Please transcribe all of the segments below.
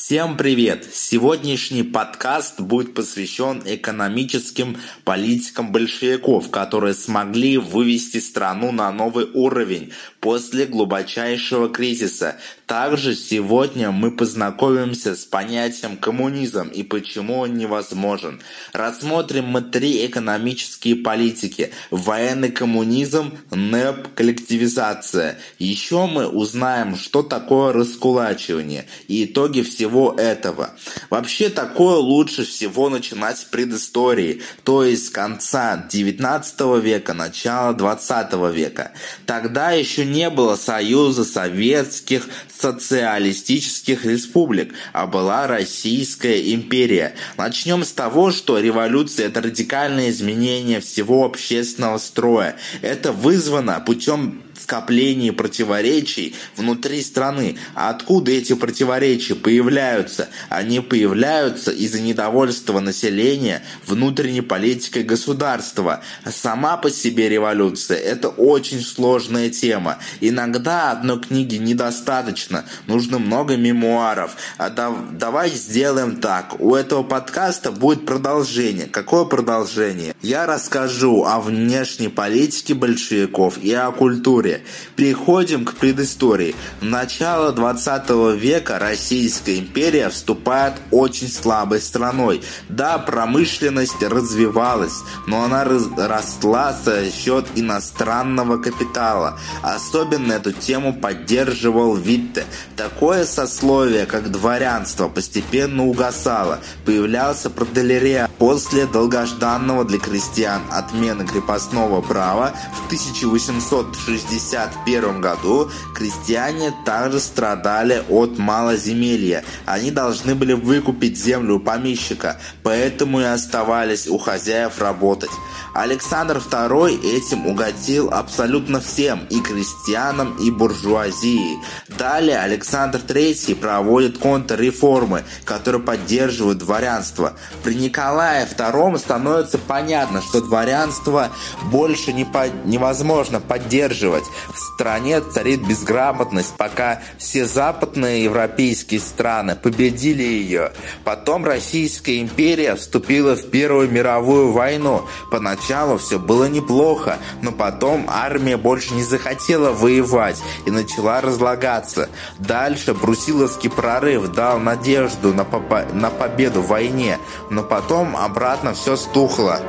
Всем привет! Сегодняшний подкаст будет посвящен экономическим политикам большевиков, которые смогли вывести страну на новый уровень после глубочайшего кризиса. Также сегодня мы познакомимся с понятием коммунизм и почему он невозможен. Рассмотрим мы три экономические политики. Военный коммунизм, НЭП, коллективизация. Еще мы узнаем, что такое раскулачивание и итоги всего всего этого. Вообще такое лучше всего начинать с предыстории, то есть с конца 19 века, начала 20 века. Тогда еще не было Союза Советских социалистических республик, а была Российская империя. Начнем с того, что революция – это радикальное изменение всего общественного строя. Это вызвано путем скоплении противоречий внутри страны. А откуда эти противоречия появляются? Они появляются из-за недовольства населения внутренней политикой государства. Сама по себе революция – это очень сложная тема. Иногда одной книги недостаточно, нужно много мемуаров. А да, давай сделаем так. У этого подкаста будет продолжение. Какое продолжение? Я расскажу о внешней политике большевиков и о культуре. Переходим к предыстории. В начало 20 века Российская империя вступает очень слабой страной. Да, промышленность развивалась, но она росла за счет иностранного капитала. Особенно эту тему поддерживал Витте. Такое сословие, как дворянство, постепенно угасало. Появлялся пролетариат. После долгожданного для крестьян отмены крепостного права в 1860 1951 году крестьяне также страдали от малоземелья. Они должны были выкупить землю у помещика, поэтому и оставались у хозяев работать. Александр II этим угодил абсолютно всем, и крестьянам, и буржуазии. Далее Александр III проводит контрреформы, которые поддерживают дворянство. При Николае II становится понятно, что дворянство больше не по невозможно поддерживать. В стране царит безграмотность, пока все западные европейские страны победили ее. Потом Российская империя вступила в Первую мировую войну. Поначалу все было неплохо, но потом армия больше не захотела воевать и начала разлагаться. Дальше Брусиловский прорыв дал надежду на, на победу в войне, но потом обратно все стухло.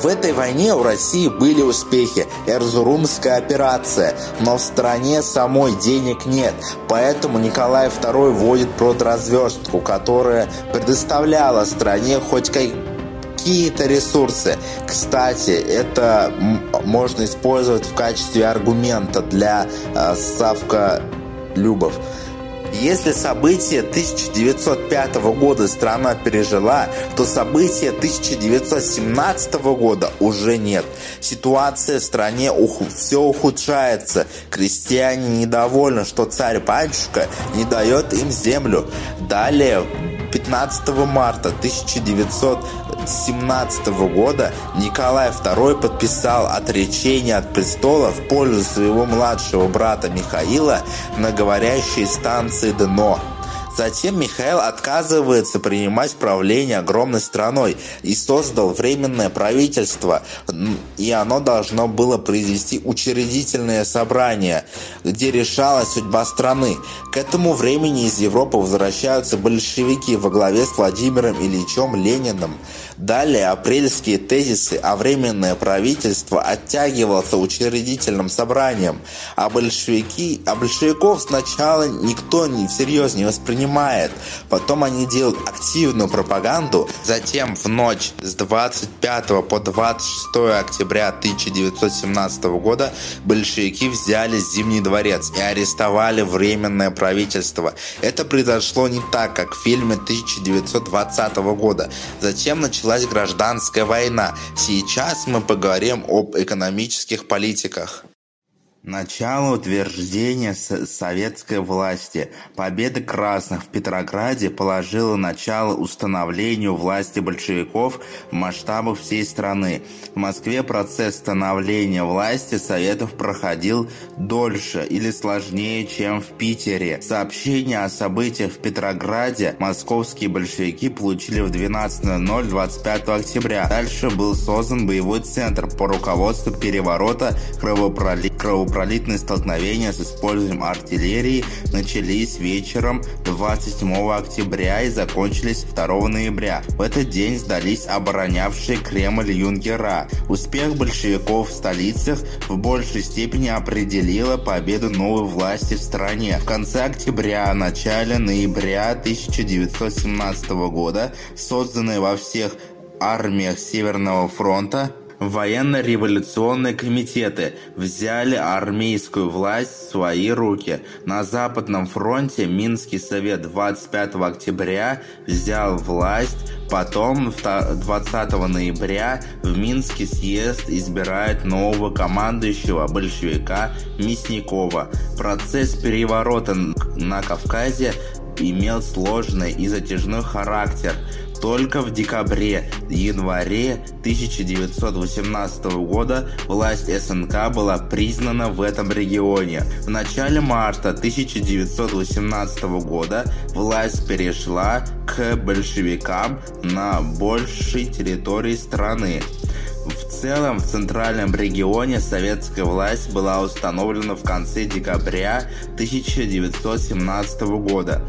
В этой войне у России были успехи, Эрзурумская операция, но в стране самой денег нет, поэтому Николай II вводит продразверстку, которая предоставляла стране хоть какие-то ресурсы. Кстати, это можно использовать в качестве аргумента для э, Савка Любов. Если события 1905 года страна пережила, то события 1917 года уже нет. Ситуация в стране ух... все ухудшается. Крестьяне недовольны, что царь-батюшка не дает им землю. Далее 15 марта 1917 года Николай II подписал отречение от престола в пользу своего младшего брата Михаила на говорящей станции Дно. Затем Михаил отказывается принимать правление огромной страной и создал временное правительство, и оно должно было произвести учредительное собрание, где решалась судьба страны. К этому времени из Европы возвращаются большевики во главе с Владимиром Ильичем Лениным. Далее апрельские тезисы о временное правительство оттягивался учредительным собранием, а большевики, а большевиков сначала никто не всерьез не воспринимает. Потом они делают активную пропаганду. Затем в ночь с 25 по 26 октября 1917 года большевики взяли Зимний дворец и арестовали временное правительство. Это произошло не так, как в фильме 1920 года. Затем началась гражданская война. Сейчас мы поговорим об экономических политиках. Начало утверждения советской власти. Победа красных в Петрограде положила начало установлению власти большевиков в масштабах всей страны. В Москве процесс становления власти Советов проходил дольше или сложнее, чем в Питере. Сообщение о событиях в Петрограде московские большевики получили в 12.00 25 октября. Дальше был создан боевой центр по руководству переворота кровопролития кровопролитные столкновения с использованием артиллерии начались вечером 27 октября и закончились 2 ноября. В этот день сдались оборонявшие Кремль юнгера. Успех большевиков в столицах в большей степени определила победу новой власти в стране. В конце октября, начале ноября 1917 года созданные во всех армиях Северного фронта Военно-революционные комитеты взяли армейскую власть в свои руки. На Западном фронте Минский совет 25 октября взял власть, потом 20 ноября в Минский съезд избирает нового командующего большевика Мясникова. Процесс переворота на Кавказе имел сложный и затяжной характер. Только в декабре-январе 1918 года власть СНК была признана в этом регионе. В начале марта 1918 года власть перешла к большевикам на большей территории страны. В целом, в центральном регионе советская власть была установлена в конце декабря 1917 года.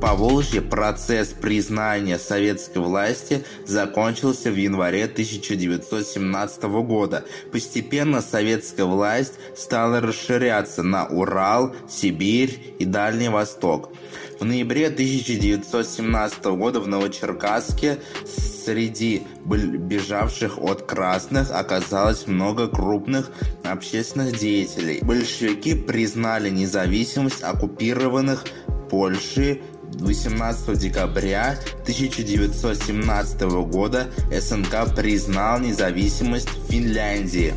Поволжье процесс признания советской власти закончился в январе 1917 года. Постепенно советская власть стала расширяться на Урал, Сибирь и Дальний Восток. В ноябре 1917 года в Новочеркасске среди бежавших от красных оказалось много крупных общественных деятелей. Большевики признали независимость оккупированных Польши 18 декабря 1917 года СНК признал независимость Финляндии.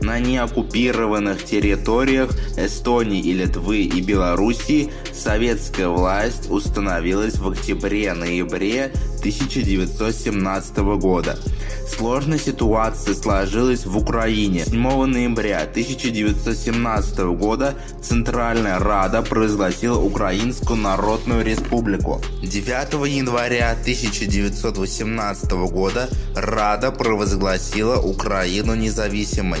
На неоккупированных территориях Эстонии и Литвы и Белоруссии советская власть установилась в октябре-ноябре 1917 года. Сложная ситуация сложилась в Украине. 7 ноября 1917 года Центральная Рада провозгласила Украинскую Народную Республику. 9 января 1918 года Рада провозгласила Украину независимой.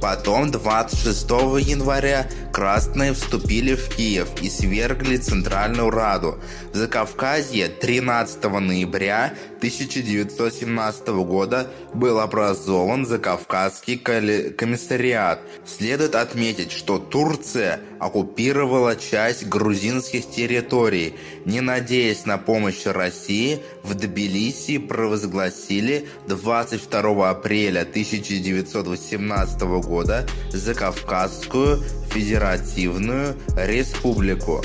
Потом 26 января красные вступили в Киев и свергли Центральную Раду. В Закавказье 13 ноября 1917 года был образован Закавказский комиссариат. Следует отметить, что Турция оккупировала часть грузинских территорий. Не надеясь на помощь России, в Тбилиси провозгласили 22 апреля 1918 года Закавказскую Федеративную Республику.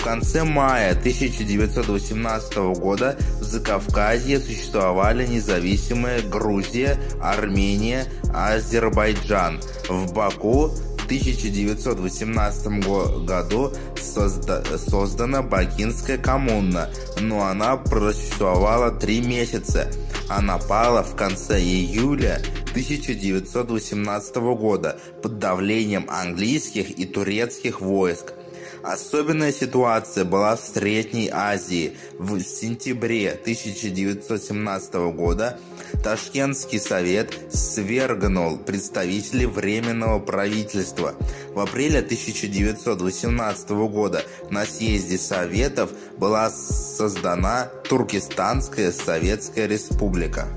В конце мая 1918 года в Закавказье существовали независимые Грузия, Армения, Азербайджан. В Баку 1918 году созда создана Бакинская коммуна, но она просуществовала три месяца. Она пала в конце июля 1918 года под давлением английских и турецких войск. Особенная ситуация была в Средней Азии. В сентябре 1917 года Ташкентский совет свергнул представителей Временного правительства. В апреле 1918 года на съезде Советов была создана Туркестанская Советская Республика.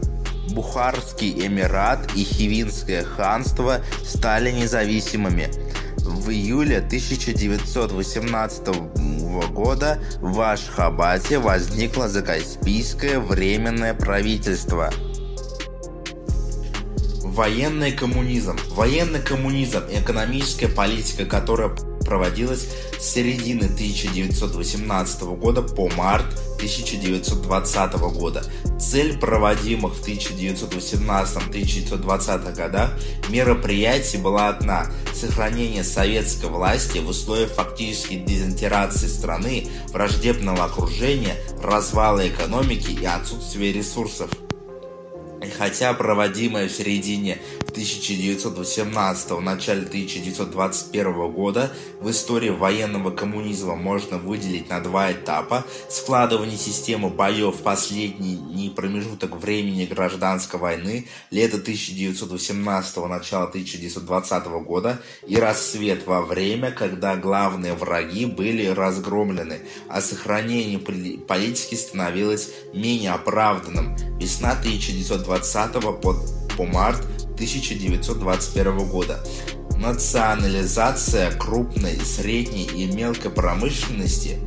Бухарский Эмират и Хивинское ханство стали независимыми. В июле 1918 года в Ашхабаде возникло Закаспийское временное правительство. Военный коммунизм. Военный коммунизм – экономическая политика, которая проводилась с середины 1918 года по март 1920 года. Цель проводимых в 1918-1920 годах мероприятий была одна – сохранение советской власти в условиях фактической дезинтеграции страны, враждебного окружения, развала экономики и отсутствия ресурсов. Хотя проводимая в середине 1918 начале 1921 года в истории военного коммунизма можно выделить на два этапа складывание системы боев в последний промежуток времени гражданской войны лето 1918 начала 1920 года и рассвет во время, когда главные враги были разгромлены, а сохранение политики становилось менее оправданным. Весна 1920 по, по март 1921 года. Национализация крупной, средней и мелкой промышленности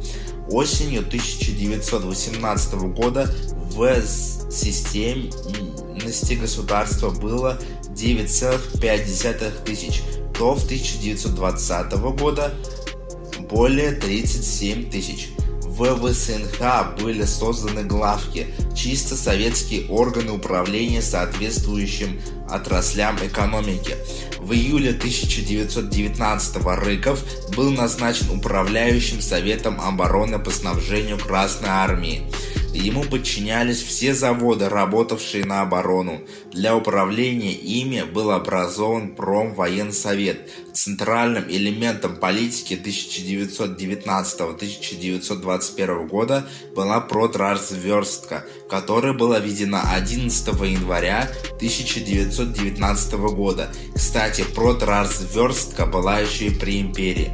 осенью 1918 года в системности государства было 9,5 тысяч, то в 1920 года более 37 тысяч. В ВСНХ были созданы главки, чисто советские органы управления соответствующим отраслям экономики. В июле 1919 Рыков был назначен управляющим Советом обороны по снабжению Красной Армии. Ему подчинялись все заводы, работавшие на оборону. Для управления ими был образован Промвоенсовет. Центральным элементом политики 1919-1921 года была продразверстка, которая была введена 11 января 1919 года. Кстати, продразверстка была еще и при империи.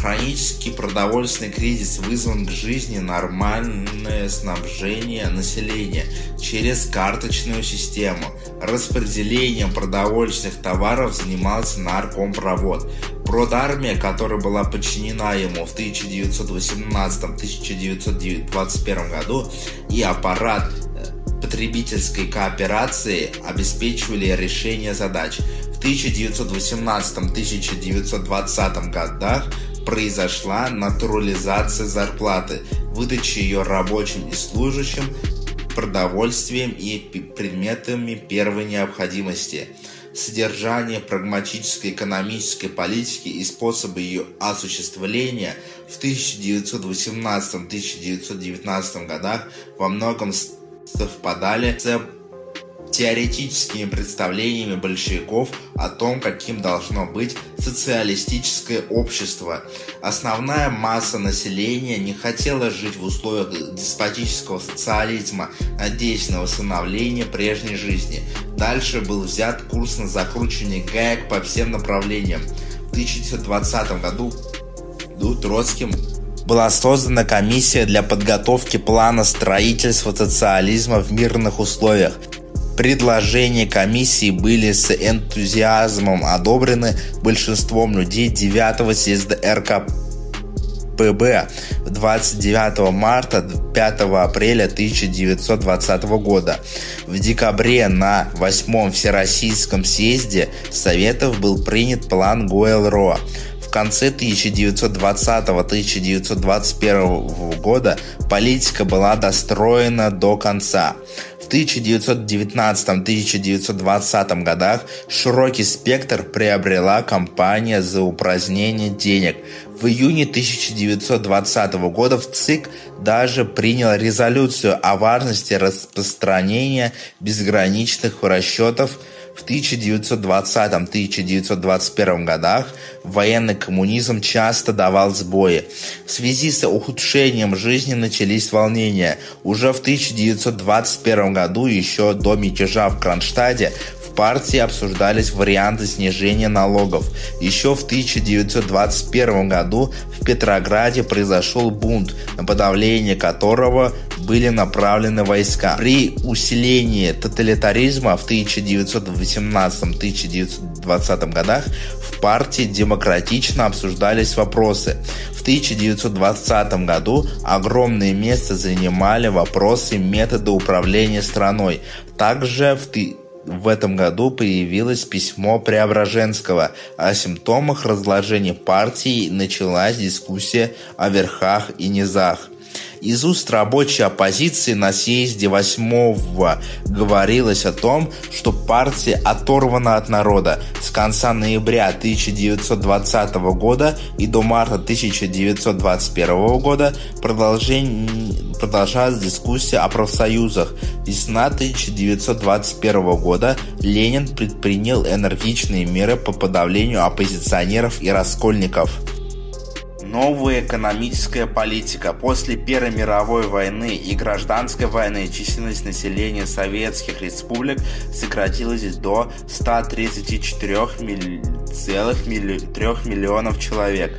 Хронический продовольственный кризис вызван к жизни нормальное снабжение населения через карточную систему. Распределением продовольственных товаров занимался наркомпровод. Продармия, которая была подчинена ему в 1918-1921 году, и аппарат э, потребительской кооперации обеспечивали решение задач. В 1918-1920 годах произошла натурализация зарплаты, выдача ее рабочим и служащим, продовольствием и предметами первой необходимости. Содержание прагматической экономической политики и способы ее осуществления в 1918-1919 годах во многом совпадали с теоретическими представлениями большевиков о том, каким должно быть социалистическое общество. Основная масса населения не хотела жить в условиях деспотического социализма, надеясь на восстановление прежней жизни. Дальше был взят курс на закручивание гаек по всем направлениям. В 1920 году Троцким была создана комиссия для подготовки плана строительства социализма в мирных условиях. Предложения комиссии были с энтузиазмом одобрены большинством людей 9 съезда РКПБ 29 марта 5 апреля 1920 года. В декабре на 8 Всероссийском съезде Советов был принят план Гойл-Ро. В конце 1920-1921 года политика была достроена до конца. В 1919-1920 годах широкий спектр приобрела кампания за упразднение денег. В июне 1920 года в ЦИК даже принял резолюцию о важности распространения безграничных расчетов в 1920-1921 годах военный коммунизм часто давал сбои. В связи с ухудшением жизни начались волнения. Уже в 1921 году, еще до мятежа в Кронштадте, партии обсуждались варианты снижения налогов. Еще в 1921 году в Петрограде произошел бунт, на подавление которого были направлены войска. При усилении тоталитаризма в 1918-1920 годах в партии демократично обсуждались вопросы. В 1920 году огромное место занимали вопросы метода управления страной. Также в в этом году появилось письмо Преображенского. О симптомах разложения партии началась дискуссия о верхах и низах. Из уст рабочей оппозиции на съезде 8 говорилось о том, что партия оторвана от народа. С конца ноября 1920 года и до марта 1921 года продолжалась дискуссия о профсоюзах. Весна 1921 года Ленин предпринял энергичные меры по подавлению оппозиционеров и раскольников. Новая экономическая политика. После Первой мировой войны и гражданской войны численность населения советских республик сократилась до 134,3 миллионов человек.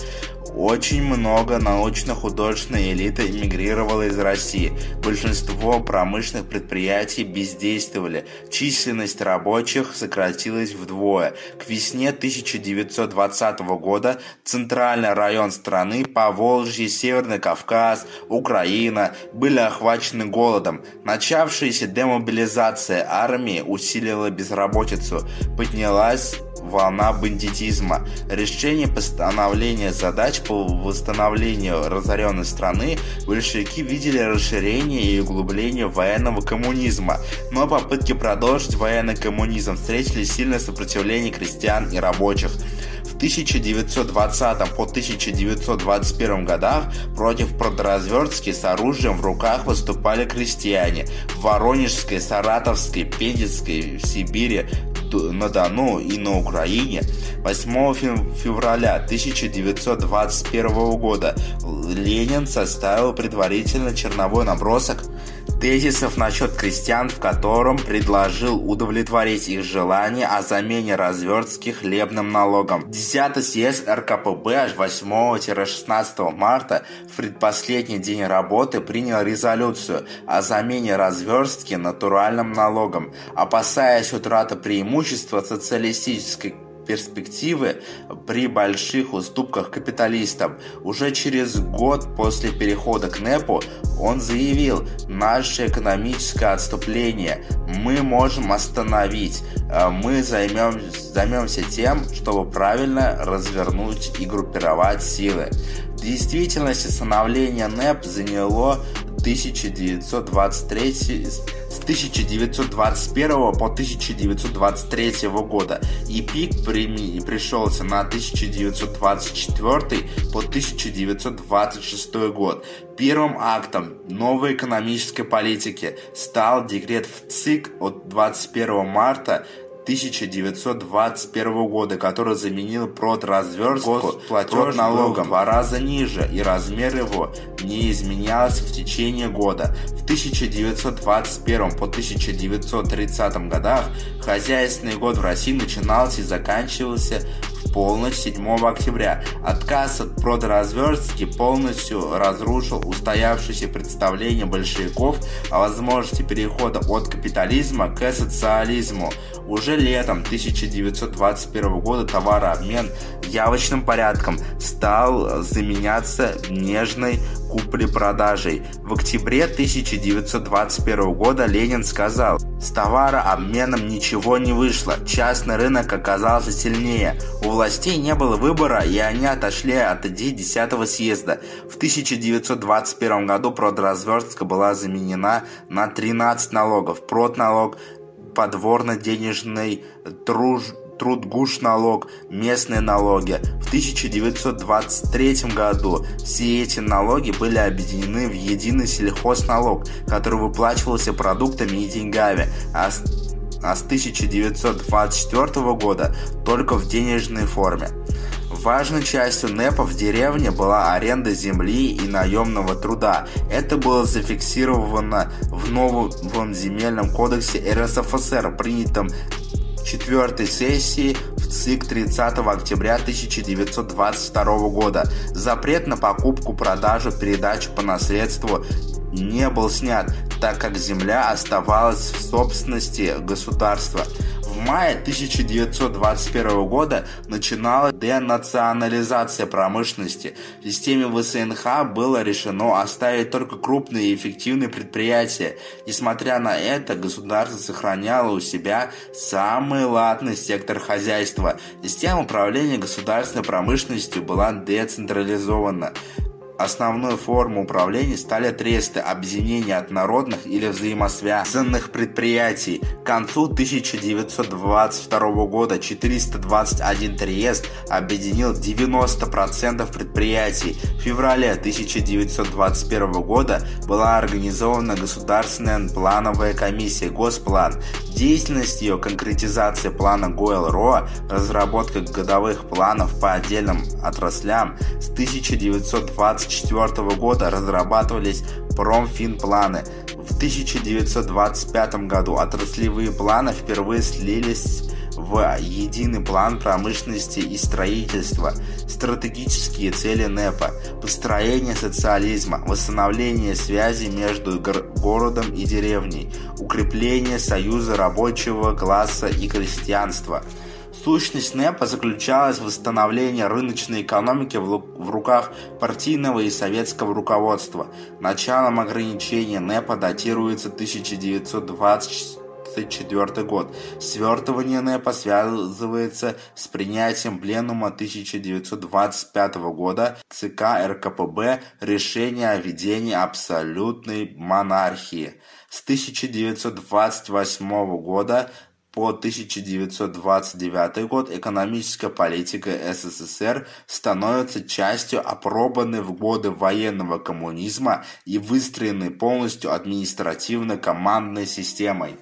Очень много научно-художественной элиты эмигрировало из России. Большинство промышленных предприятий бездействовали. Численность рабочих сократилась вдвое. К весне 1920 года центральный район страны, Поволжье, Северный Кавказ, Украина были охвачены голодом. Начавшаяся демобилизация армии усилила безработицу. Поднялась волна бандитизма. Решение постановления задач по восстановлению разоренной страны большевики видели расширение и углубление военного коммунизма, но попытки продолжить военный коммунизм встретили сильное сопротивление крестьян и рабочих. В 1920 по 1921 годах против продразверстки с оружием в руках выступали крестьяне. В Воронежской, Саратовской, Пензенской, в Сибири на Дону и на Украине 8 февраля 1921 года Ленин составил предварительно черновой набросок тезисов насчет крестьян, в котором предложил удовлетворить их желание о замене разверстки хлебным налогом. 10 съезд РКПБ аж 8-16 марта в предпоследний день работы принял резолюцию о замене разверстки натуральным налогом, опасаясь утраты преимущества социалистической перспективы при больших уступках капиталистам. Уже через год после перехода к НЭПу он заявил, наше экономическое отступление мы можем остановить. Э, мы займем, займемся тем, чтобы правильно развернуть и группировать силы. В действительности становление НЭП заняло 1923 с 1921 по 1923 года и пик премии пришелся на 1924 по 1926 год. Первым актом новой экономической политики стал декрет в ЦИК от 21 марта 1921 года, который заменил продразверстку платеж налогом в два раза ниже, и размер его не изменялся в течение года. В 1921 по 1930 годах хозяйственный год в России начинался и заканчивался полночь 7 октября. Отказ от продразверстки полностью разрушил устоявшееся представление большевиков о возможности перехода от капитализма к социализму. Уже летом 1921 года товарообмен явочным порядком стал заменяться нежной купли-продажей. В октябре 1921 года Ленин сказал, с товарообменом ничего не вышло, частный рынок оказался сильнее, у властей не было выбора и они отошли от идеи 10 съезда. В 1921 году продразверстка была заменена на 13 налогов, продналог, подворно-денежный труж Трудгуш налог, местные налоги. В 1923 году все эти налоги были объединены в единый сельхозналог, который выплачивался продуктами и деньгами, а а с 1924 года только в денежной форме. Важной частью НЭПа в деревне была аренда земли и наемного труда. Это было зафиксировано в новом земельном кодексе РСФСР, принятом четвертой сессии в ЦИК 30 октября 1922 года. Запрет на покупку, продажу, передачу по наследству не был снят, так как земля оставалась в собственности государства. В мае 1921 года начиналась денационализация промышленности. В системе ВСНХ было решено оставить только крупные и эффективные предприятия. Несмотря на это, государство сохраняло у себя самый латный сектор хозяйства. Система управления государственной промышленностью была децентрализована. Основной формой управления стали тресты, объединения от народных или взаимосвязанных предприятий. К концу 1922 года 421 трест объединил 90% предприятий. В феврале 1921 года была организована Государственная плановая комиссия «Госплан». Деятельность ее конкретизация плана ГОЭЛ-РО, разработка годовых планов по отдельным отраслям с 1920 1924 года разрабатывались промфинпланы. В 1925 году отраслевые планы впервые слились в единый план промышленности и строительства, стратегические цели НЭПа, построение социализма, восстановление связи между городом и деревней, укрепление союза рабочего класса и крестьянства – Сущность НЭПа заключалась в восстановлении рыночной экономики в руках партийного и советского руководства. Началом ограничения НЭПа датируется 1924 год. Свертывание НЭПа связывается с принятием Пленума 1925 года ЦК РКПБ решения о введении абсолютной монархии. С 1928 года по 1929 год экономическая политика СССР становится частью опробованной в годы военного коммунизма и выстроенной полностью административно-командной системой.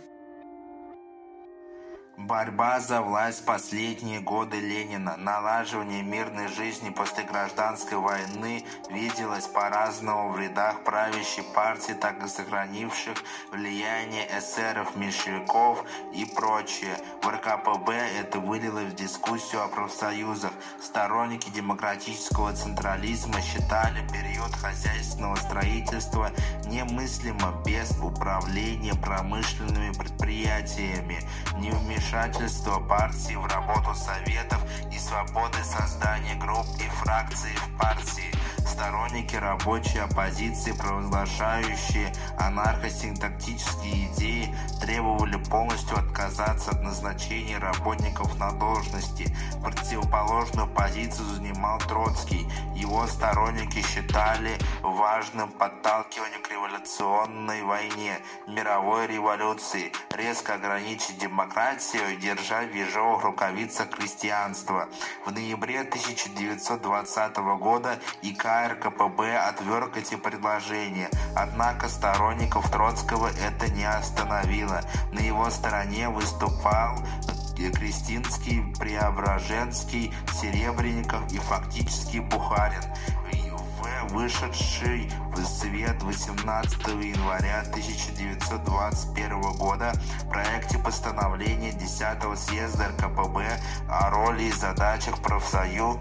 Борьба за власть последние годы Ленина, налаживание мирной жизни после гражданской войны виделось по-разному в рядах правящей партии, так и сохранивших влияние эсеров, меньшевиков и прочее. В РКПБ это вылилось в дискуссию о профсоюзах. Сторонники демократического централизма считали период хозяйственного строительства немыслимо без управления промышленными предприятиями, не вмешательства вмешательство партии в работу советов и свободы создания групп и фракций в партии, сторонники рабочей оппозиции, провозглашающие анархосинтактические идеи, требовали полностью отказаться от назначения работников на должности. Противоположную позицию занимал Троцкий. Его сторонники считали важным подталкивание к революционной войне, мировой революции, резко ограничить демократию держа в ежовых рукавицах крестьянства. В ноябре 1920 года ИК РКПБ отверг эти предложения, однако сторонников Троцкого это не остановило. На его стороне выступал Кристинский, Преображенский, Серебренников и фактически Бухарин вышедший в свет 18 января 1921 года в проекте постановления 10 съезда РКПБ о роли и задачах профсоюз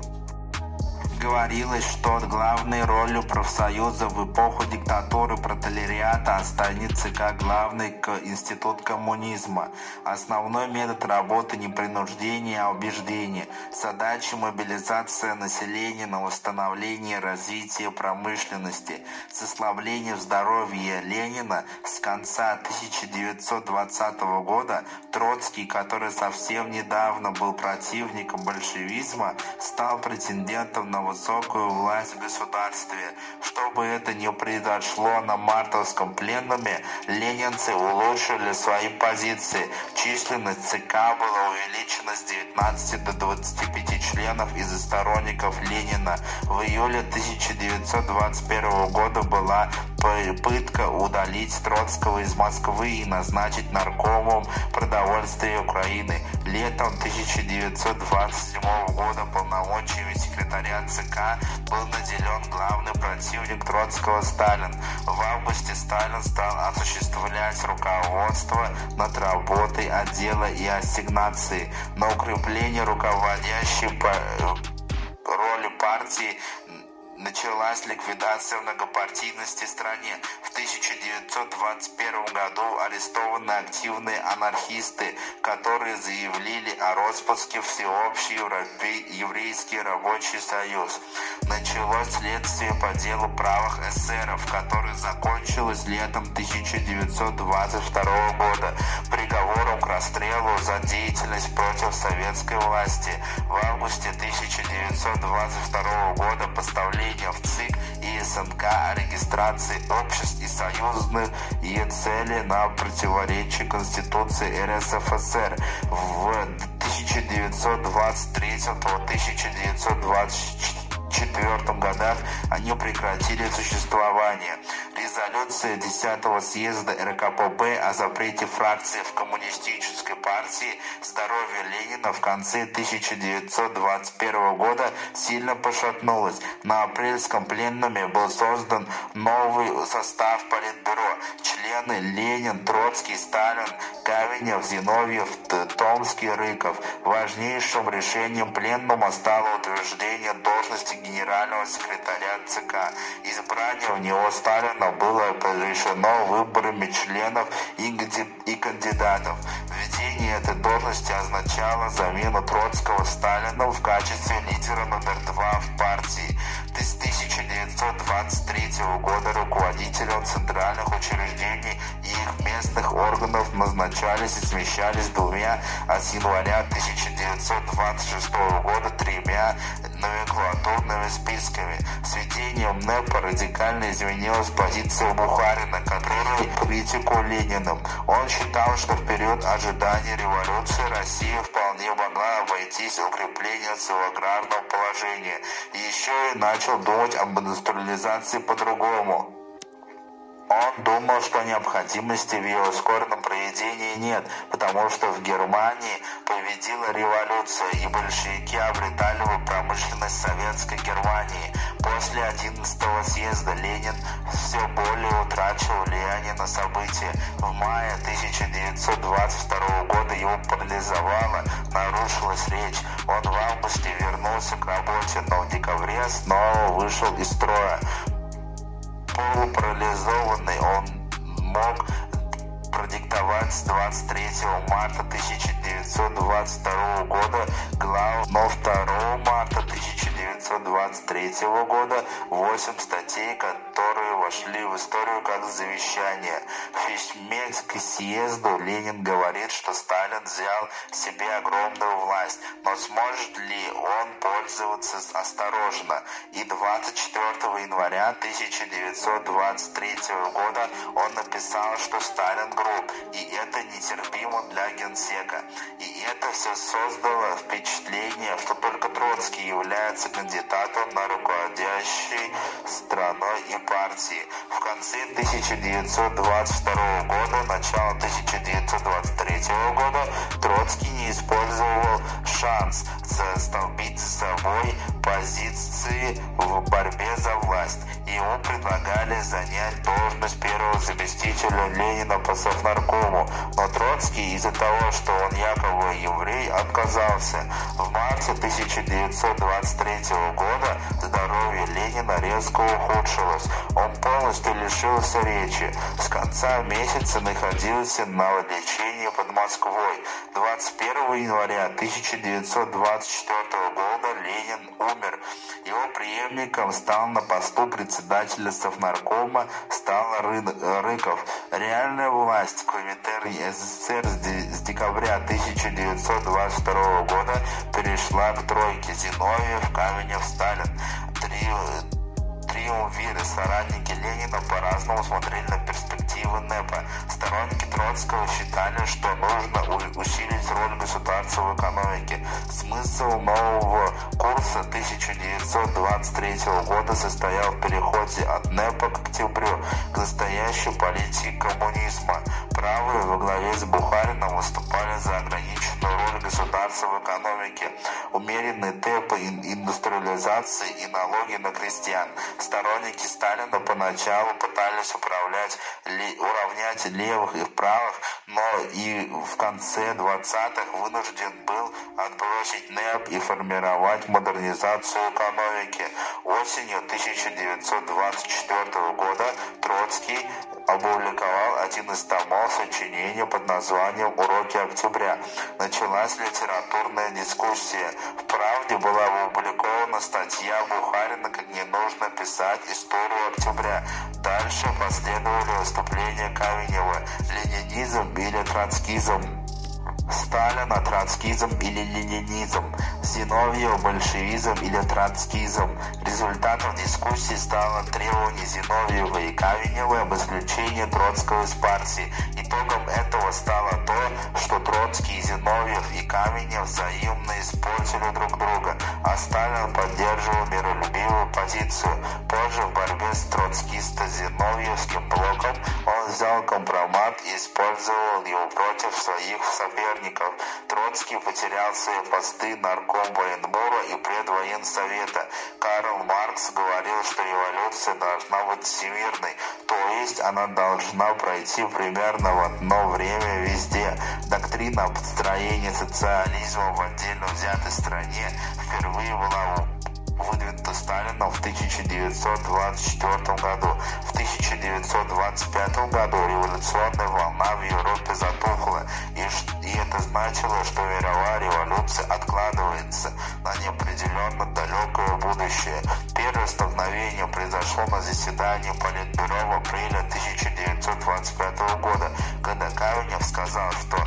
говорилось, что главной ролью профсоюза в эпоху диктатуры пролетариата останется как главный институт коммунизма. Основной метод работы не принуждение, а убеждение. Задача мобилизация населения на восстановление и развитие промышленности. С ослаблением здоровья Ленина с конца 1920 года Троцкий, который совсем недавно был противником большевизма, стал претендентом на высокую власть в государстве. Чтобы это не произошло на мартовском пленуме, ленинцы улучшили свои позиции. Численность ЦК была увеличена с 19 до 25 членов из сторонников Ленина. В июле 1921 года была попытка удалить Троцкого из Москвы и назначить наркомом продовольствия Украины. Летом 1927 года полномочиями секретаря ЦК был наделен главный противник Троцкого Сталин. В августе Сталин стал осуществлять руководство над работой отдела и ассигнации. На укрепление руководящей по роли партии началась ликвидация многопартийности в стране. В 1921 году арестованы активные анархисты, которые заявили о распуске Всеобщий Еврейский рабочий союз. Началось следствие по делу правых эсеров, которое закончилось летом 1922 года приговором к расстрелу за деятельность против советской власти. В августе 1922 года поставление в ЦИК и СНК о регистрации обществ и союзных и цели на противоречие Конституции РСФСР в 1923-1924 1994 годах они прекратили существование. Резолюция 10 съезда РКПБ о запрете фракции в Коммунистической партии «Здоровье Ленина» в конце 1921 года сильно пошатнулась. На апрельском пленуме был создан новый состав Политбюро. Члены Ленин, Троцкий, Сталин, Кавинев, Зиновьев, Томский, Рыков. Важнейшим решением пленума стало утверждение должности генерального секретаря ЦК. Избрание в него Сталина было разрешено выборами членов и кандидатов. Введение этой должности означало замену Троцкого Сталина в качестве лидера номер два в партии. С 1923 года руководителем центральных учреждений и их местных органов назначались и смещались двумя, а с января 1926 года тремя номенклатурными списками. С введением НЭПа радикально изменилась позиция Бухарина, который критику Лениным. Он считал, что в период ожидания революции Россия вполне могла обойтись укреплением своего аграрного положения. Еще и начал думать об индустриализации по-другому. Он думал, что необходимости в его ускоренном проведении нет, потому что в Германии победила революция, и большевики обретали бы промышленность советской Германии. После 11-го съезда Ленин все более утрачивал влияние на события. В мае 1922 года его парализовало, нарушилась речь. Он в августе вернулся к работе, но в декабре снова вышел из строя полупарализованный, он мог продиктовать с 23 марта 1922 года глав, но 2 марта 1923 года 8 статей, которые вошли в историю как завещание. В письме к съезду Ленин говорит, что Сталин взял себе огромную власть, но сможет ли он пользоваться осторожно? И 24 января 1923 года он написал, что Сталин груб, и это нетерпимо для генсека. И это все создало впечатление, что только Троцкий является кандидатом на руководящей страной и партии. В конце 1922 года, начало 1923 года Троцкий не использовал шанс застолбить за собой позиции в борьбе за власть. Ему предлагали занять должность первого заместителя Ленина по Совнаркому, но Троцкий из-за того, что он якобы еврей, отказался. В марте 1923 года здоровье Ленина резко ухудшилось. Он полностью лишился речи. С конца месяца находился на лечении под Москвой. 21 января 1924 года преемником стал на посту председателя Совнаркома стал Рыков. Реальная власть в Коминтерне СССР с декабря 1922 года перешла к тройке Зиновьев, Каменев, Сталин. Три, триумвиры, соратники Ленина по-разному смотрели на перспективы НЭПа. Сторонники Троцкого считали, что нужно усилить роль государства в экономике. Смысл нового курса 1923 года состоял в переходе от НЭПа к октябрю, к настоящей политике коммунизма. Правые во главе с Бухарином выступали за ограниченную роль государства в экономике, умеренные темпы индустриализации и налоги на крестьян. Сторонники Сталина поначалу пытались управлять, уравнять левых и правых, но и в конце 20-х вынужден был отбросить НЭП и формировать модернизацию экономики. Осенью 1924 года Троцкий опубликовал один из томов сочинения под названием «Уроки октября». Началась литературная дискуссия. В «Правде» была опубликована статья Бухарина «Как не нужно писать историю октября». Дальше последовали выступления Каменева «Ленинизм» или «Троцкизм». Сталина троцкизм или ленинизм, Зиновьев большевизм или троцкизм. Результатом дискуссии стало требование Зиновьева и Каменева об исключении Троцкого из партии. Итогом этого стало то, что Троцкий, Зиновьев и Каменев взаимно испортили друг друга, а Сталин поддерживал миролюбивую позицию. Позже в борьбе с троцкисто-зиновьевским блоком он взял компромат и использовал его против своих соперников. Троцкий потерял свои посты нарком Военбора и предвоенсовета. Карл Маркс говорил, что революция должна быть всемирной, то есть она должна пройти примерно в одно время везде. Доктрина построения социализма в отдельно взятой стране впервые была выдвинута Сталином в 1924 году. В 1925 году революционная волна в Европе затухла, и, и это значило, что мировая революция откладывается на неопределенно далекое будущее. Первое столкновение произошло на заседании Политбюро в апреле 1925 года, когда Каменев сказал, что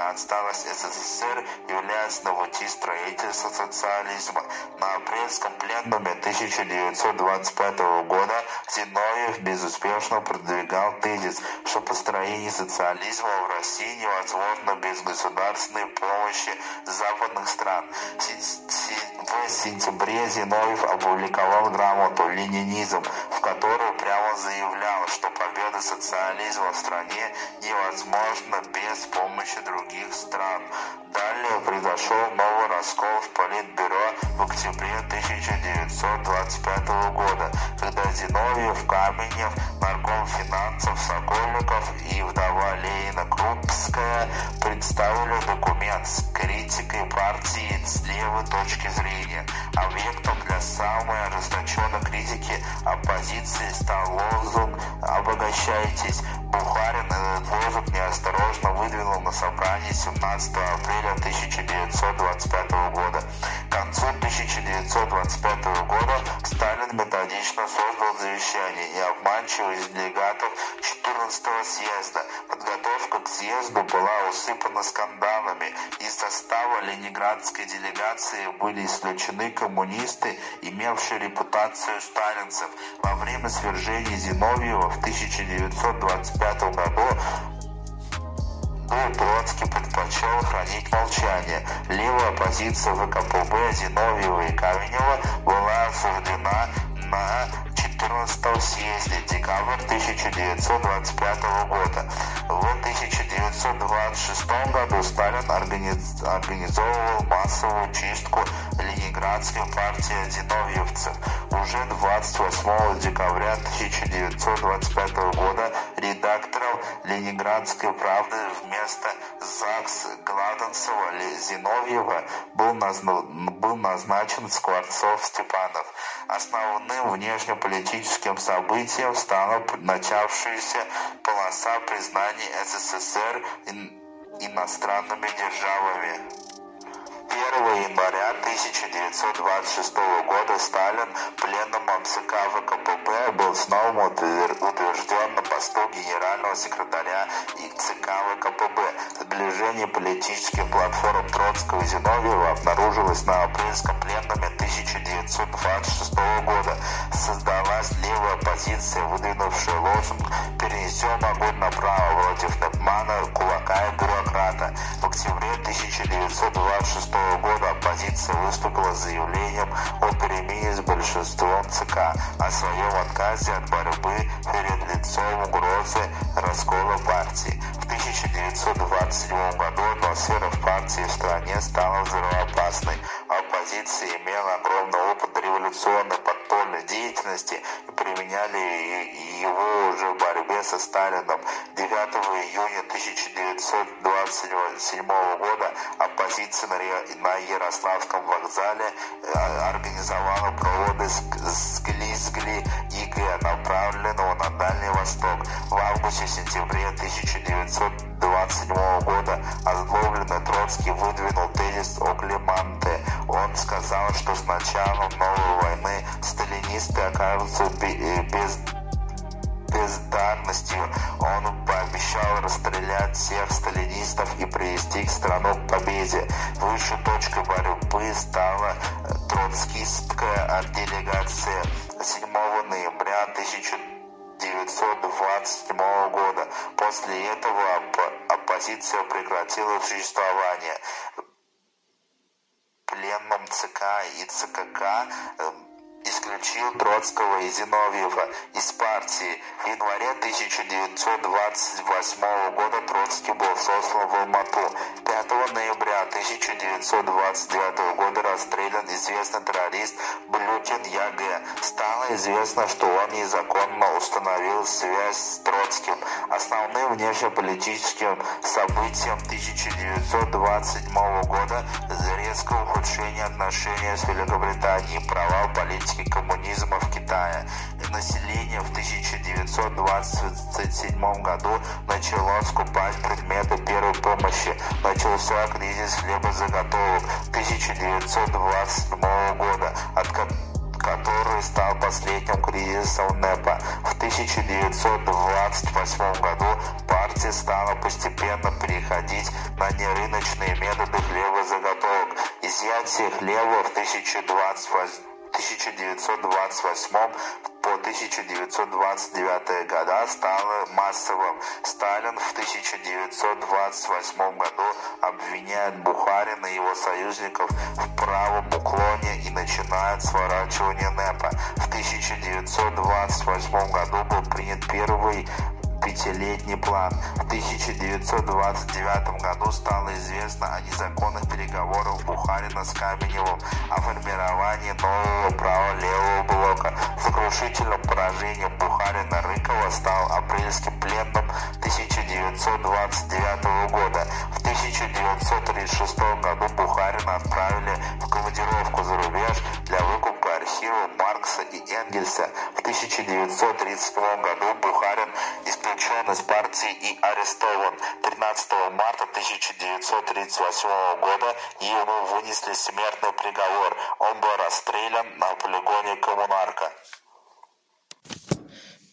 политехническая отсталость СССР является на пути строительства социализма. На апрельском пленуме 1925 года Зиновьев безуспешно продвигал тезис, что построение социализма в России невозможно без государственной помощи западных стран. В сентябре Зиновьев опубликовал грамоту «Ленинизм», в которой прямо заявлял, что победа социализма в стране невозможна без помощи других стран. Далее произошел новый раскол в Политбюро в октябре 1925 года, когда Зиновьев, Каменев, нарком финансов Сокольников и вдова Ленина Крупская представили документ с критикой партии с левой точки зрения. Объектом для самой ожесточенной критики оппозиции стал лозунг «Обогащайтесь». Бухарин этот лозунг неосторожно выдвинул на собрании 17 апреля 1925 года. К концу 1925 года Сталин методично создал завещание и обманчиво из делегатов 14 съезда. Подготовка к съезду была усыпана скандалами. Из состава ленинградской делегации были исключены коммунисты, имевшие репутацию сталинцев. Во время свержения Зиновьева в 1925 году но Троцкий предпочел хранить молчание. Левая позиция ВКПБ Зиновьева и Каменева была осуждена на 14 съезде декабрь 1925 года. В 1926 году Сталин организовывал массовую чистку Ленинградской партии зиновьевцев. Уже 28 декабря 1925 года редактором Ленинградской правды вместо ЗАГС Гладенцева Зиновьева был, назна... был назначен Скворцов-Степанов. Основным внешнеполитическим событием стала начавшаяся полоса признания СССР иностранными державами. 1 января 1926 года Сталин пленным ЦК ВКПБ был снова утвержден на посту генерального секретаря ЦК ВКПБ. Сближение политических платформ Троцкого и Зиновьева обнаружилось на апрельском пленуме 1926 года. Создалась левая оппозиция, выдвинувшая лозунг «Перенесем огонь направо» против Непмана, кулака и бюрократа. В октябре 1926 года оппозиция выступила с заявлением о перемене с большинством ЦК, о своем отказе от борьбы перед лицом угрозы раскола партии. В 1927 году атмосфера в партии в стране стала взрывоопасной. Оппозиция имела огромный опыт революционной подпольной деятельности и применяли его уже в борьбе со Сталином. 9 июня 1927 года оппозиция на Ярославском вокзале э, организовала проводы Смилги И.Т., направленного на Дальний Восток. В августе-сентябре 1927 года озлобленный Троцкий выдвинул тезис о Климанте. Он сказал, что с началом новой войны сталинисты окажутся без бездарностью. Он пообещал расстрелять всех сталинистов и привести к страну к победе. Высшей точкой борьбы стала троцкистская делегация ЦК и ЦКК исключил Троцкого и Зиновьева из партии. В январе 1928 года Троцкий был сослан в Алмату. 5 ноября 1929 года расстрелян известный террорист Блютин Я.Г. Стало известно, что он незаконно установил связь с Троцким. Основным внешнеполитическим событием 1927 года резкое ухудшение отношений с Великобританией, провал политики политики коммунизма в Китае. Население в 1927 году начало скупать предметы первой помощи. Начался кризис хлебозаготовок 1927 года, от который стал последним кризисом НЭПа. В 1928 году партия стала постепенно переходить на нерыночные методы хлебозаготовок. Изъятие хлеба в 1928 1928 по 1929 года стало массовым. Сталин в 1928 году обвиняет Бухарина и его союзников в правом уклоне и начинает сворачивание НЭПа. В 1928 году был принят первый пятилетний план. В 1929 году стало известно о незаконных переговорах Бухарина с Каменевым о формировании нового права левого блока. Сокрушительным поражением Бухарина Рыкова стал апрельским пленным 1929 года. В 1936 году Бухарина отправили в командировку за рубеж для выкупа архива Маркса и Энгельса. В 1937 году Бухарин из партии и арестован. 13 марта 1938 года ему вынесли смертный приговор. Он был расстрелян на полигоне Коммунарка.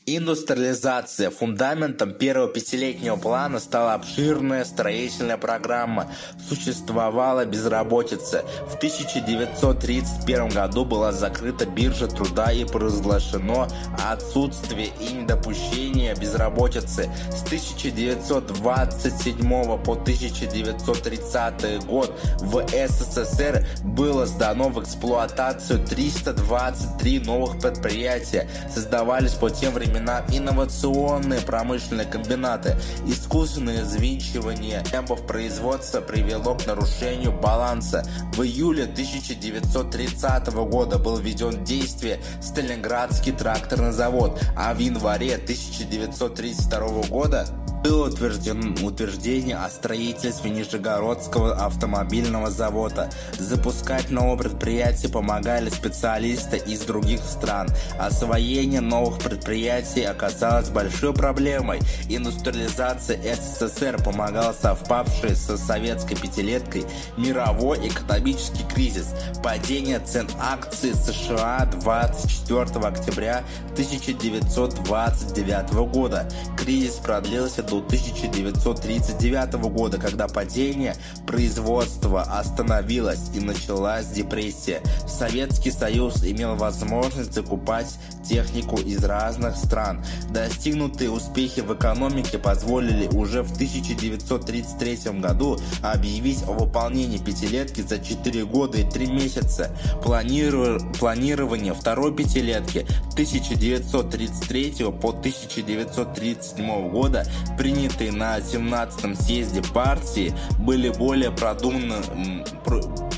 Индустриализация. Фундаментом первого пятилетнего плана стала обширная строительная программа. Существовала безработица. В 1931 году была закрыта биржа труда и провозглашено отсутствие и недопущение безработицы. С 1927 по 1930 год в СССР было сдано в эксплуатацию 323 новых предприятия. Создавались по тем временам времена инновационные промышленные комбинаты. Искусственное взвинчивание темпов производства привело к нарушению баланса. В июле 1930 года был введен в действие Сталинградский тракторный завод, а в январе 1932 года было утверждено утверждение о строительстве Нижегородского автомобильного завода. Запускать новое предприятие помогали специалисты из других стран. Освоение новых предприятий оказалось большой проблемой. Индустриализация СССР помогала совпавшей со советской пятилеткой мировой экономический кризис. Падение цен акций США 24 октября 1929 года. Кризис продлился до 1939 года, когда падение производства остановилось и началась депрессия. Советский Союз имел возможность закупать технику из разных стран. Достигнутые успехи в экономике позволили уже в 1933 году объявить о выполнении пятилетки за 4 года и 3 месяца. Планиру... Планирование второй пятилетки 1933 по 1937 года принятые на 17 съезде партии были более продуманы,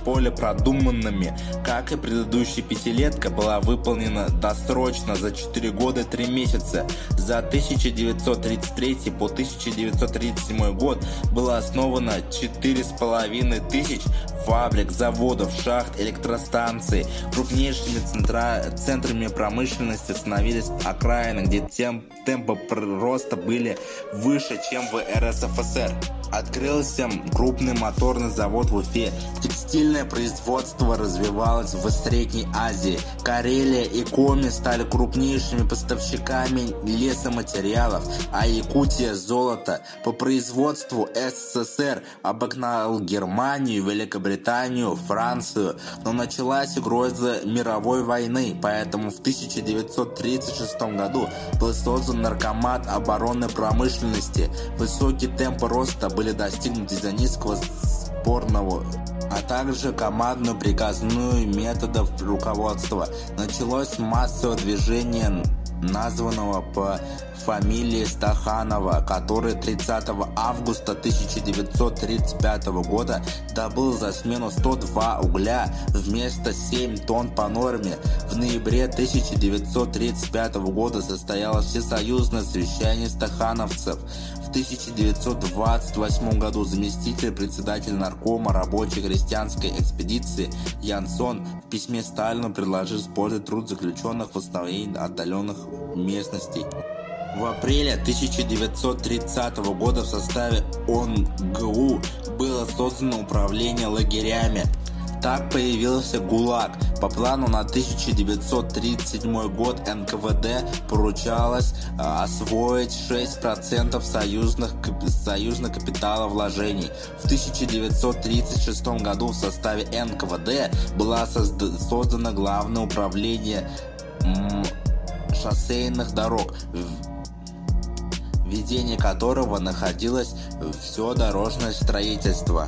более продуманными. Как и предыдущая пятилетка, была выполнена досрочно за 4 года 3 месяца. За 1933 по 1937 год было основано 4,5 тысяч фабрик, заводов, шахт, электростанций. Крупнейшими центра... центрами промышленности становились окраины, где тем... темпы роста были выше, чем в РСФСР. Открылся крупный моторный завод в Уфе. Текстильное производство развивалось в Средней Азии. Карелия и Коми стали крупнейшими поставщиками лесоматериалов, а Якутия – золото. По производству СССР обогнал Германию, Великобританию, Францию, но началась угроза мировой войны, поэтому в 1936 году был создан Наркомат оборонной промышленности. Высокий темп роста были достигнуты из-за низкого спорного а также командную приказную методов руководства. Началось массовое движение названного по фамилии Стаханова, который 30 августа 1935 года добыл за смену 102 угля вместо 7 тонн по норме. В ноябре 1935 года состоялось всесоюзное совещание стахановцев. В 1928 году заместитель председателя наркома рабочей крестьянской экспедиции Янсон в письме Сталину предложил использовать труд заключенных в восстановлении отдаленных местностей. В апреле 1930 года в составе ОНГУ было создано управление лагерями. Так появился ГУЛАГ. По плану на 1937 год НКВД поручалось э, освоить 6% союзных, союзных капитала вложений. В 1936 году в составе НКВД было создано Главное управление шоссейных дорог ведении которого находилось все дорожное строительство.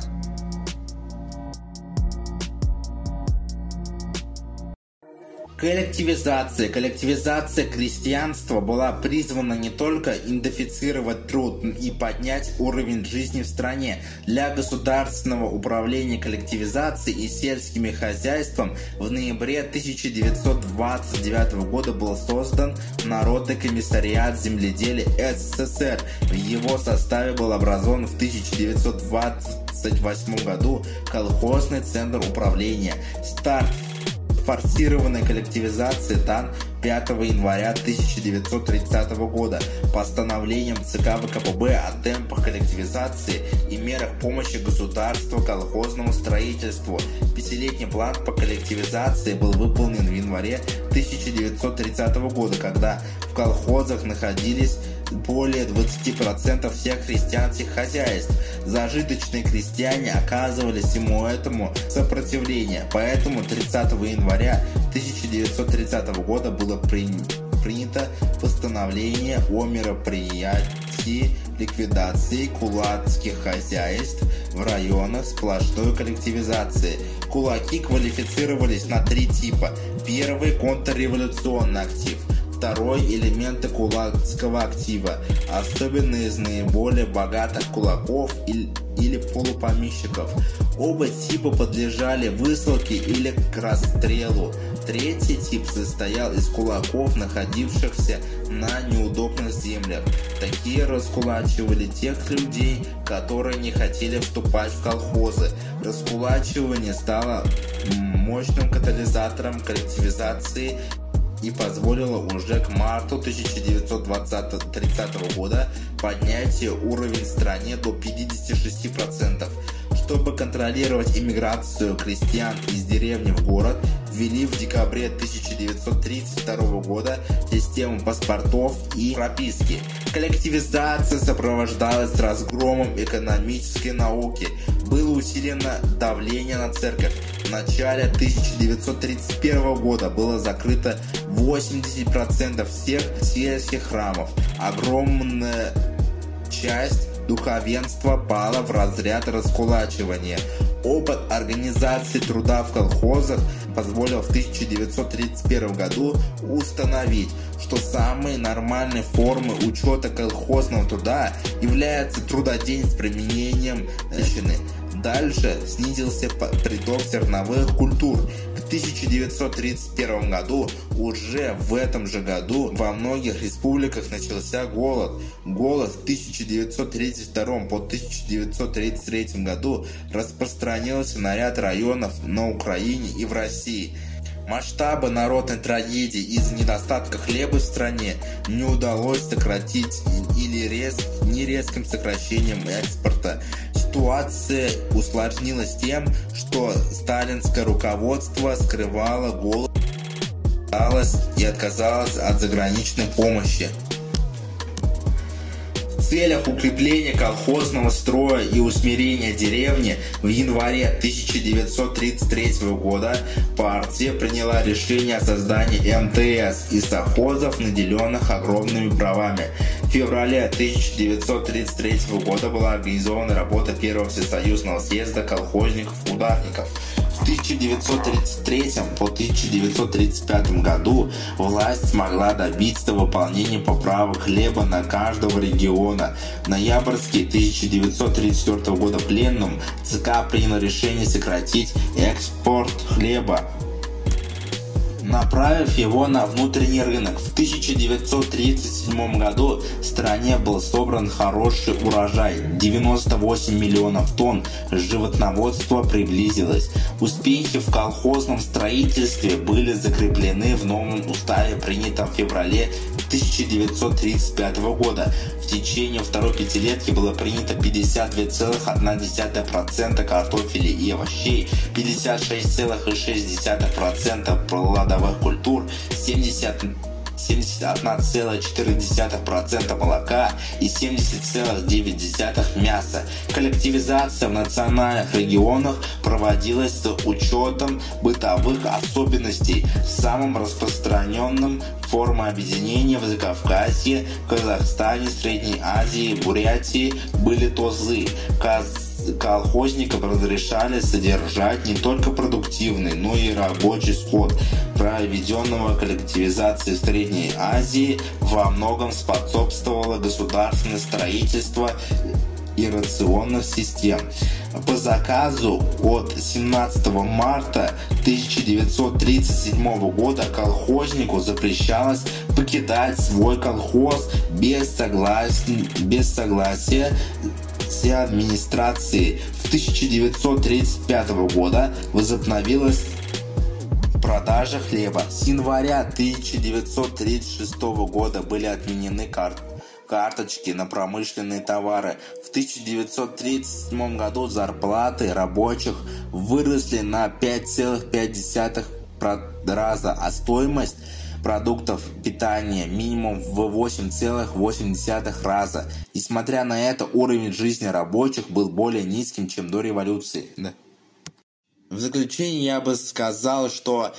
Коллективизация. Коллективизация крестьянства была призвана не только идентифицировать труд и поднять уровень жизни в стране. Для государственного управления коллективизацией и сельскими хозяйством в ноябре 1929 года был создан Народный комиссариат земледелия СССР. В его составе был образован в 1928 году колхозный центр управления. Старт форсированной коллективизации ТАН 5 января 1930 года постановлением ЦК ВКПБ о темпах коллективизации и мерах помощи государству колхозному строительству. Пятилетний план по коллективизации был выполнен в январе 1930 года, когда в колхозах находились более 20% всех крестьянских хозяйств. Зажиточные крестьяне оказывались ему этому сопротивление, поэтому 30 января 1930 года было принято постановление о мероприятии ликвидации кулацких хозяйств в районах сплошной коллективизации. Кулаки квалифицировались на три типа. Первый – контрреволюционный актив – второй элементы кулацкого актива, особенно из наиболее богатых кулаков или, или полупомещиков. Оба типа подлежали высылке или к расстрелу. Третий тип состоял из кулаков, находившихся на неудобных землях. Такие раскулачивали тех людей, которые не хотели вступать в колхозы. Раскулачивание стало мощным катализатором коллективизации и позволило уже к марту 1930 года поднять уровень в стране до 56%. Чтобы контролировать иммиграцию крестьян из деревни в город, ввели в декабре 1932 года систему паспортов и прописки. Коллективизация сопровождалась разгромом экономической науки. Было усилено давление на церковь. Начале 1931 года было закрыто 80% всех сельских храмов. Огромная часть духовенства пало в разряд раскулачивания. Опыт организации труда в колхозах позволил в 1931 году установить, что самой нормальной формой учета колхозного труда является трудодень с применением личины. Дальше снизился приток зерновых культур. В 1931 году, уже в этом же году, во многих республиках начался голод. Голод в 1932 по 1933 году распространился на ряд районов на Украине и в России. Масштабы народной трагедии из-за недостатка хлеба в стране не удалось сократить или рез, не резким сокращением экспорта. Ситуация усложнилась тем, что сталинское руководство скрывало голод и отказалось от заграничной помощи целях укрепления колхозного строя и усмирения деревни в январе 1933 года партия приняла решение о создании МТС и совхозов, наделенных огромными правами. Феврале 1933 года была организована работа Первого всесоюзного съезда колхозников-ударников – в 1933 по 1935 году власть смогла добиться выполнения поправок хлеба на каждого региона. В ноябрьске 1934 года пленным ЦК принял решение сократить экспорт хлеба направив его на внутренний рынок. В 1937 году в стране был собран хороший урожай – 98 миллионов тонн. Животноводство приблизилось. Успехи в колхозном строительстве были закреплены в новом уставе, принятом в феврале 1935 года. В течение второй пятилетки было принято 52,1% картофеля и овощей, 56,6% плодовых культур, 70 71,4% молока и 70,9% мяса. Коллективизация в национальных регионах проводилась с учетом бытовых особенностей. Самым распространенным формой объединения в Закавказье, Казахстане, Средней Азии, Бурятии были тозы. Каз колхозникам разрешали содержать не только продуктивный, но и рабочий скот. Проведенного коллективизации в Средней Азии во многом способствовало государственное строительство иррационных систем. По заказу от 17 марта 1937 года колхознику запрещалось покидать свой колхоз без согласия, без согласия все администрации в 1935 года возобновилась продажа хлеба. С января 1936 года были отменены карты карточки на промышленные товары. В 1937 году зарплаты рабочих выросли на 5,5 раза, а стоимость продуктов питания минимум в 8,8 раза. Несмотря на это, уровень жизни рабочих был более низким, чем до революции. В заключение я бы сказал, что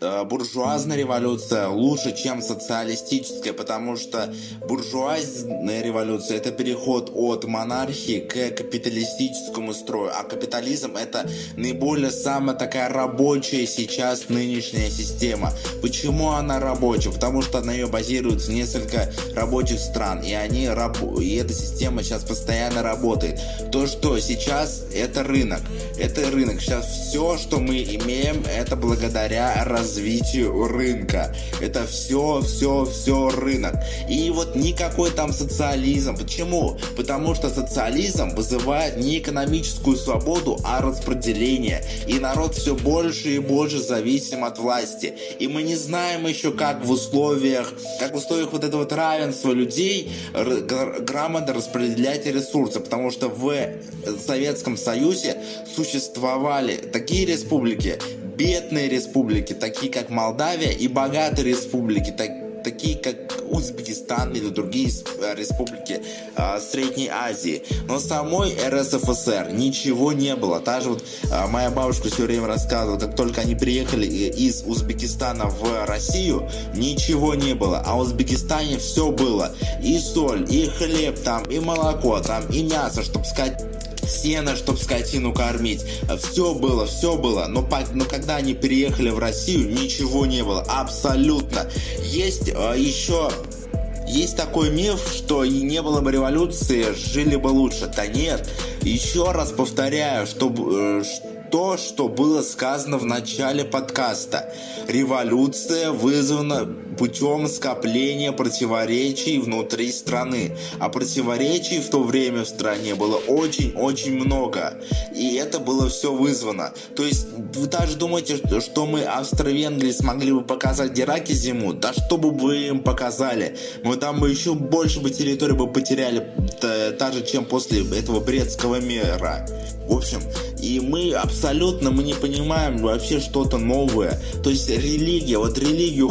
буржуазная революция лучше, чем социалистическая, потому что буржуазная революция – это переход от монархии к капиталистическому строю, а капитализм – это наиболее самая такая рабочая сейчас нынешняя система. Почему она рабочая? Потому что на нее базируется несколько рабочих стран, и они раб... и эта система сейчас постоянно работает. То, что сейчас это рынок, это рынок. Сейчас все, что мы имеем, это благодаря раз развитию рынка. Это все, все, все рынок. И вот никакой там социализм. Почему? Потому что социализм вызывает не экономическую свободу, а распределение. И народ все больше и больше зависим от власти. И мы не знаем еще, как в условиях, как в условиях вот этого равенства людей грамотно распределять ресурсы. Потому что в Советском Союзе существовали такие республики, бедные республики, такие как Молдавия, и богатые республики, так, такие как Узбекистан или другие э, республики э, Средней Азии. Но самой РСФСР ничего не было. Та же вот э, моя бабушка все время рассказывала, как только они приехали из Узбекистана в Россию, ничего не было. А в Узбекистане все было. И соль, и хлеб там, и молоко там, и мясо, чтобы сказать сено, чтобы скотину кормить. Все было, все было. Но, но когда они переехали в Россию, ничего не было. Абсолютно. Есть э, еще есть такой миф, что и не было бы революции, жили бы лучше. Да нет, Еще раз повторяю, что, э, то, что было сказано в начале подкаста. Революция вызвана путем скопления противоречий внутри страны. А противоречий в то время в стране было очень-очень много. И это было все вызвано. То есть вы даже думаете, что мы Австро-Венгрии смогли бы показать Гераки зиму? Да что бы вы им показали? Мы там бы еще больше бы территории бы потеряли, так же, чем после этого Брестского мира. В общем, и мы абсолютно мы не понимаем вообще что-то новое. То есть религия, вот религию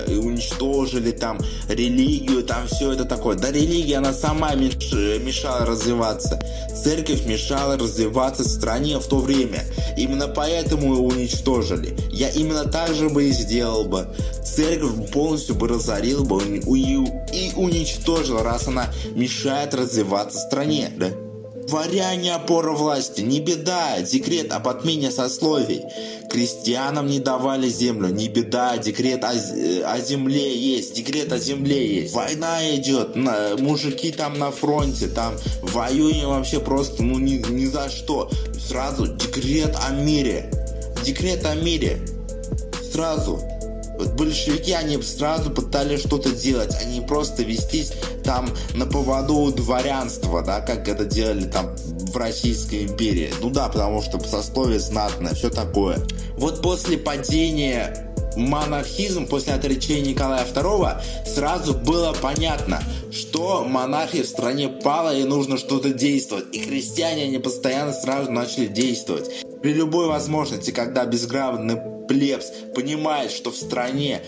хотели, уничтожили там религию, там все это такое. Да религия, она сама мешала развиваться. Церковь мешала развиваться в стране в то время. Именно поэтому ее уничтожили. Я именно так же бы и сделал бы. Церковь полностью бы разорил бы и уничтожил, раз она мешает развиваться стране. Да? Дворяне опора власти, не беда, декрет об отмене сословий. Крестьянам не давали землю, не беда, декрет о, э, о земле есть, декрет о земле есть. Война идет, на, мужики там на фронте, там воюем вообще просто, ну ни, ни за что. Сразу декрет о мире, декрет о мире, сразу. Вот большевики, они сразу пытались что-то делать, они просто вестись там на поводу дворянства, да, как это делали там в Российской империи. Ну да, потому что сословие знатное, все такое. Вот после падения монархизм после отречения Николая II сразу было понятно, что монархия в стране пала и нужно что-то действовать. И христиане, они постоянно сразу начали действовать. При любой возможности, когда безграмотный плебс понимает, что в стране,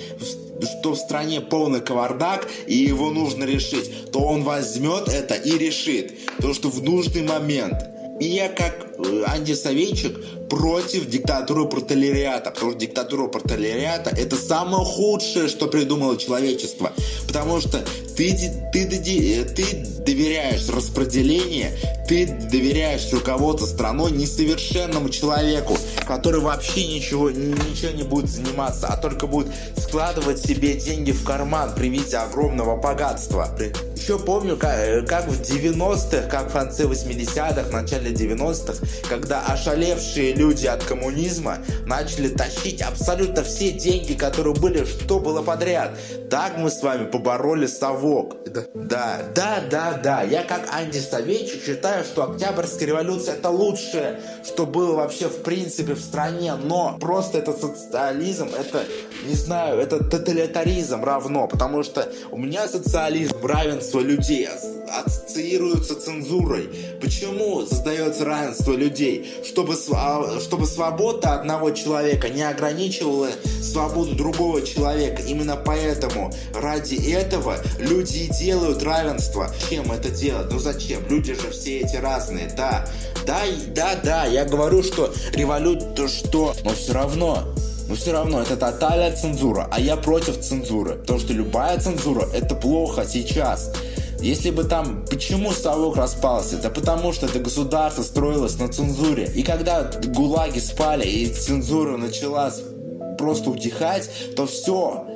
что в стране полный кавардак и его нужно решить, то он возьмет это и решит. Потому что в нужный момент. И я как антисоветчик против диктатуры протолериата, потому что диктатура протолериата это самое худшее, что придумало человечество, потому что ты, ты, ты, ты доверяешь распределение, ты доверяешь руководство страной несовершенному человеку, который вообще ничего, ничего не будет заниматься, а только будет складывать себе деньги в карман при виде огромного богатства. Еще помню, как, как в 90-х, как в конце 80-х, начале 90-х, когда ошалевшие люди от коммунизма начали тащить абсолютно все деньги, которые были, что было подряд. Так мы с вами побороли совок. Да, да, да, да. Я как антисоветчик считаю, что Октябрьская революция это лучшее, что было вообще в принципе в стране. Но просто это социализм, это, не знаю, это тоталитаризм равно. Потому что у меня социализм, равенство людей ассоциируется цензурой. Почему создается равенство людей? Чтобы, чтобы свобода одного человека не ограничивала свободу другого человека. Именно поэтому ради этого люди делают равенство. Чем это делать? Ну зачем? Люди же все эти разные, да. Да, да, да, я говорю, что революция, что, но все равно но все равно это тотальная цензура, а я против цензуры. Потому что любая цензура это плохо сейчас. Если бы там... Почему совок распался? Да потому что это государство строилось на цензуре. И когда гулаги спали и цензура начала просто утихать, то все,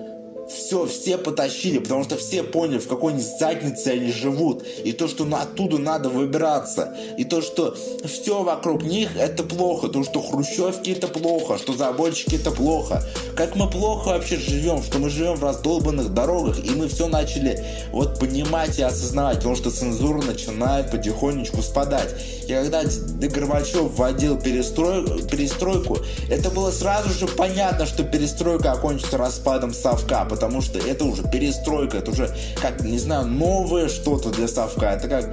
все, все потащили, потому что все поняли, в какой заднице они живут. И то, что оттуда надо выбираться. И то, что все вокруг них это плохо. То, что хрущевки это плохо, что заборчики это плохо. Как мы плохо вообще живем, что мы живем в раздолбанных дорогах. И мы все начали вот понимать и осознавать, потому что цензура начинает потихонечку спадать. И когда Горбачев вводил перестрой, перестройку, это было сразу же понятно, что перестройка окончится распадом совка, потому что это уже перестройка, это уже, как, не знаю, новое что-то для совка, это как,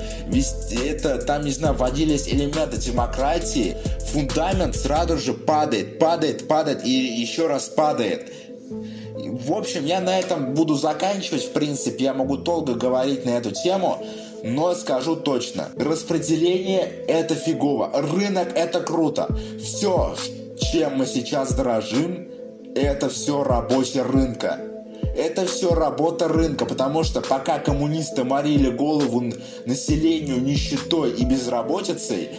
это там, не знаю, вводились элементы демократии, фундамент сразу же падает, падает, падает и еще раз падает. В общем, я на этом буду заканчивать. В принципе, я могу долго говорить на эту тему, но скажу точно. Распределение это фигово. Рынок это круто. Все, чем мы сейчас дорожим, это все рабочая рынка. Это все работа рынка, потому что пока коммунисты морили голову населению нищетой и безработицей,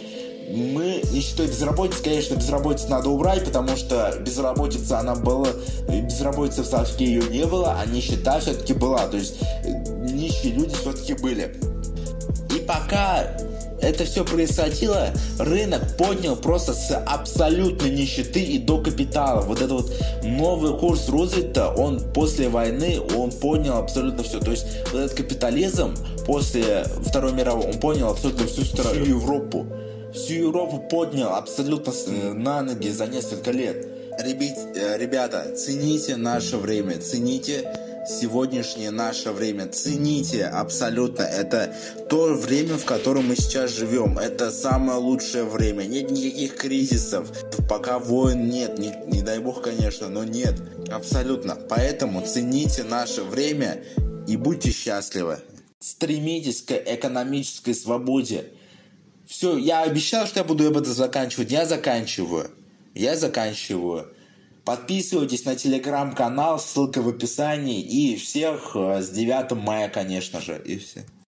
мы нищетой и безработицей, конечно, безработицу надо убрать, потому что безработица, она была, безработица в Савске ее не было, а нищета все-таки была, то есть нищие люди все-таки были. И пока это все происходило, рынок поднял просто с абсолютной нищеты и до капитала. Вот этот вот новый курс Рузвельта, он после войны, он понял абсолютно все. То есть вот этот капитализм после Второй мировой, он понял абсолютно всю, всю Европу. Всю Европу поднял абсолютно на ноги за несколько лет. Ребят, э, ребята, цените наше время, цените сегодняшнее наше время. Цените абсолютно. Это то время, в котором мы сейчас живем. Это самое лучшее время. Нет никаких кризисов. Пока войн нет. Не, не дай бог, конечно, но нет. Абсолютно. Поэтому цените наше время и будьте счастливы. Стремитесь к экономической свободе. Все, я обещал, что я буду об этом заканчивать. Я заканчиваю. Я заканчиваю. Подписывайтесь на телеграм-канал, ссылка в описании. И всех э, с 9 мая, конечно же. И все.